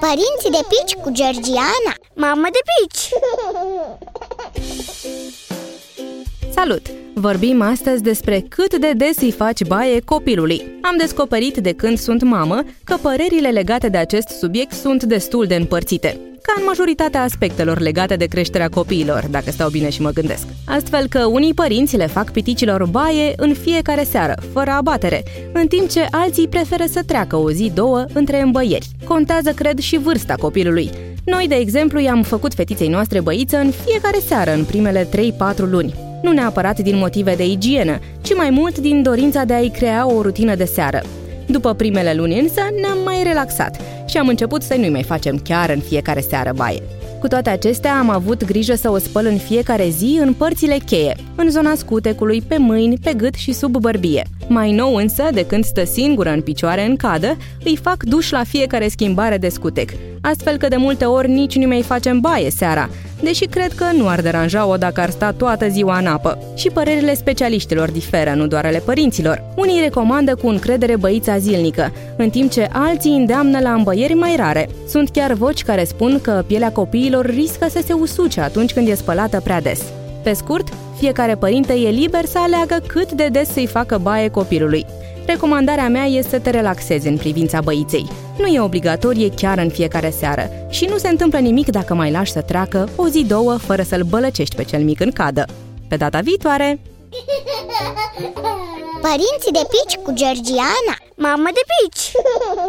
Părinții de pici cu Georgiana Mamă de pici! Salut! Vorbim astăzi despre cât de des îi faci baie copilului. Am descoperit de când sunt mamă că părerile legate de acest subiect sunt destul de împărțite ca în majoritatea aspectelor legate de creșterea copiilor, dacă stau bine și mă gândesc. Astfel că unii părinți le fac piticilor baie în fiecare seară, fără abatere, în timp ce alții preferă să treacă o zi, două, între îmbăieri. Contează, cred, și vârsta copilului. Noi, de exemplu, i-am făcut fetiței noastre băiță în fiecare seară, în primele 3-4 luni. Nu neapărat din motive de igienă, ci mai mult din dorința de a-i crea o rutină de seară. După primele luni însă ne-am mai relaxat și am început să nu-i mai facem chiar în fiecare seară baie. Cu toate acestea, am avut grijă să o spăl în fiecare zi în părțile cheie, în zona scutecului, pe mâini, pe gât și sub bărbie. Mai nou însă, de când stă singură în picioare în cadă, îi fac duș la fiecare schimbare de scutec, astfel că de multe ori nici nu mai facem baie seara, deși cred că nu ar deranja-o dacă ar sta toată ziua în apă. Și părerile specialiștilor diferă, nu doar ale părinților. Unii recomandă cu încredere băița zilnică, în timp ce alții îndeamnă la îmbăieri mai rare. Sunt chiar voci care spun că pielea copiilor riscă să se usuce atunci când e spălată prea des. Pe scurt, fiecare părinte e liber să aleagă cât de des să-i facă baie copilului. Recomandarea mea este să te relaxezi în privința băiței. Nu e obligatorie chiar în fiecare seară și nu se întâmplă nimic dacă mai lași să treacă o zi, două, fără să-l bălăcești pe cel mic în cadă. Pe data viitoare! Părinții de pici cu Georgiana Mamă de pici!